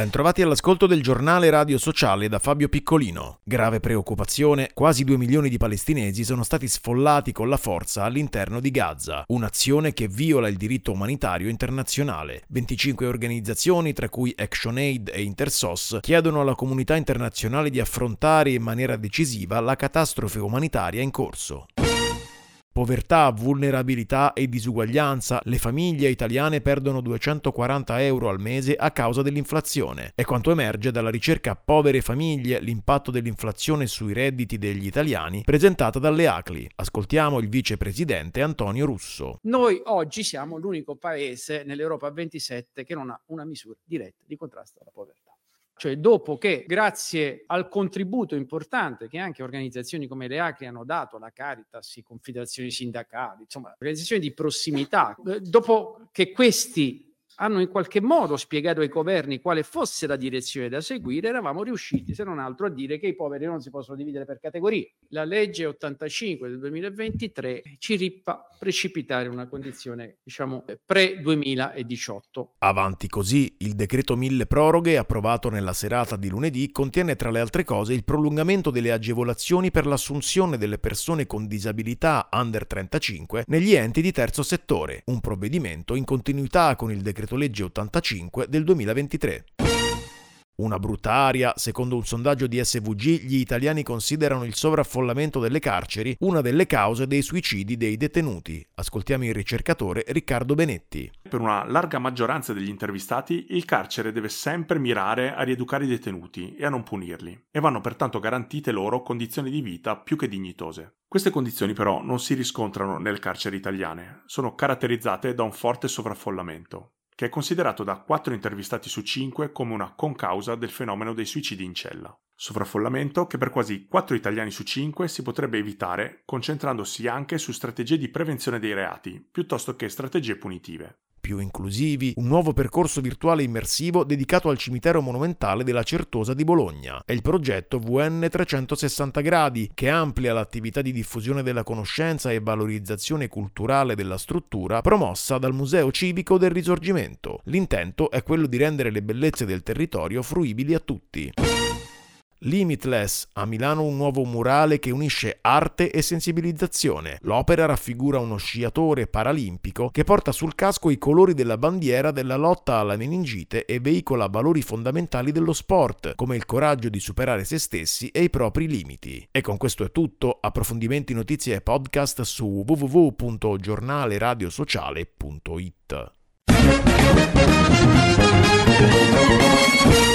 Bentrovati all'ascolto del giornale radio sociale da Fabio Piccolino. Grave preoccupazione, quasi due milioni di palestinesi sono stati sfollati con la forza all'interno di Gaza, un'azione che viola il diritto umanitario internazionale. 25 organizzazioni, tra cui ActionAid e Intersos, chiedono alla comunità internazionale di affrontare in maniera decisiva la catastrofe umanitaria in corso. Povertà, vulnerabilità e disuguaglianza, le famiglie italiane perdono 240 euro al mese a causa dell'inflazione. È quanto emerge dalla ricerca Povere famiglie, l'impatto dell'inflazione sui redditi degli italiani, presentata dalle ACLI. Ascoltiamo il vicepresidente Antonio Russo. Noi oggi siamo l'unico paese nell'Europa 27 che non ha una misura diretta di contrasto alla povertà cioè dopo che grazie al contributo importante che anche organizzazioni come le ACRI hanno dato, la Caritas, i confederazioni sindacali, insomma organizzazioni di prossimità, eh, dopo che questi hanno in qualche modo spiegato ai governi quale fosse la direzione da seguire, eravamo riusciti, se non altro, a dire che i poveri non si possono dividere per categorie. La legge 85 del 2023 ci rippa precipitare in una condizione, diciamo, pre-2018. Avanti così, il decreto mille proroghe, approvato nella serata di lunedì, contiene tra le altre cose il prolungamento delle agevolazioni per l'assunzione delle persone con disabilità under 35 negli enti di terzo settore, un provvedimento in continuità con il decreto legge 85 del 2023. Una brutta aria, secondo un sondaggio di SVG, gli italiani considerano il sovraffollamento delle carceri una delle cause dei suicidi dei detenuti. Ascoltiamo il ricercatore Riccardo Benetti. Per una larga maggioranza degli intervistati, il carcere deve sempre mirare a rieducare i detenuti e a non punirli, e vanno pertanto garantite loro condizioni di vita più che dignitose. Queste condizioni però non si riscontrano nelle carceri italiane, sono caratterizzate da un forte sovraffollamento che è considerato da 4 intervistati su 5 come una concausa del fenomeno dei suicidi in cella. Sovraffollamento che per quasi 4 italiani su 5 si potrebbe evitare concentrandosi anche su strategie di prevenzione dei reati, piuttosto che strategie punitive più inclusivi, un nuovo percorso virtuale immersivo dedicato al cimitero monumentale della Certosa di Bologna. È il progetto VN 360 gradi che amplia l'attività di diffusione della conoscenza e valorizzazione culturale della struttura promossa dal Museo Civico del Risorgimento. L'intento è quello di rendere le bellezze del territorio fruibili a tutti. Limitless, a Milano un nuovo murale che unisce arte e sensibilizzazione. L'opera raffigura uno sciatore paralimpico che porta sul casco i colori della bandiera della lotta alla meningite e veicola valori fondamentali dello sport, come il coraggio di superare se stessi e i propri limiti. E con questo è tutto, approfondimenti, notizie e podcast su www.giornaleradiosociale.it.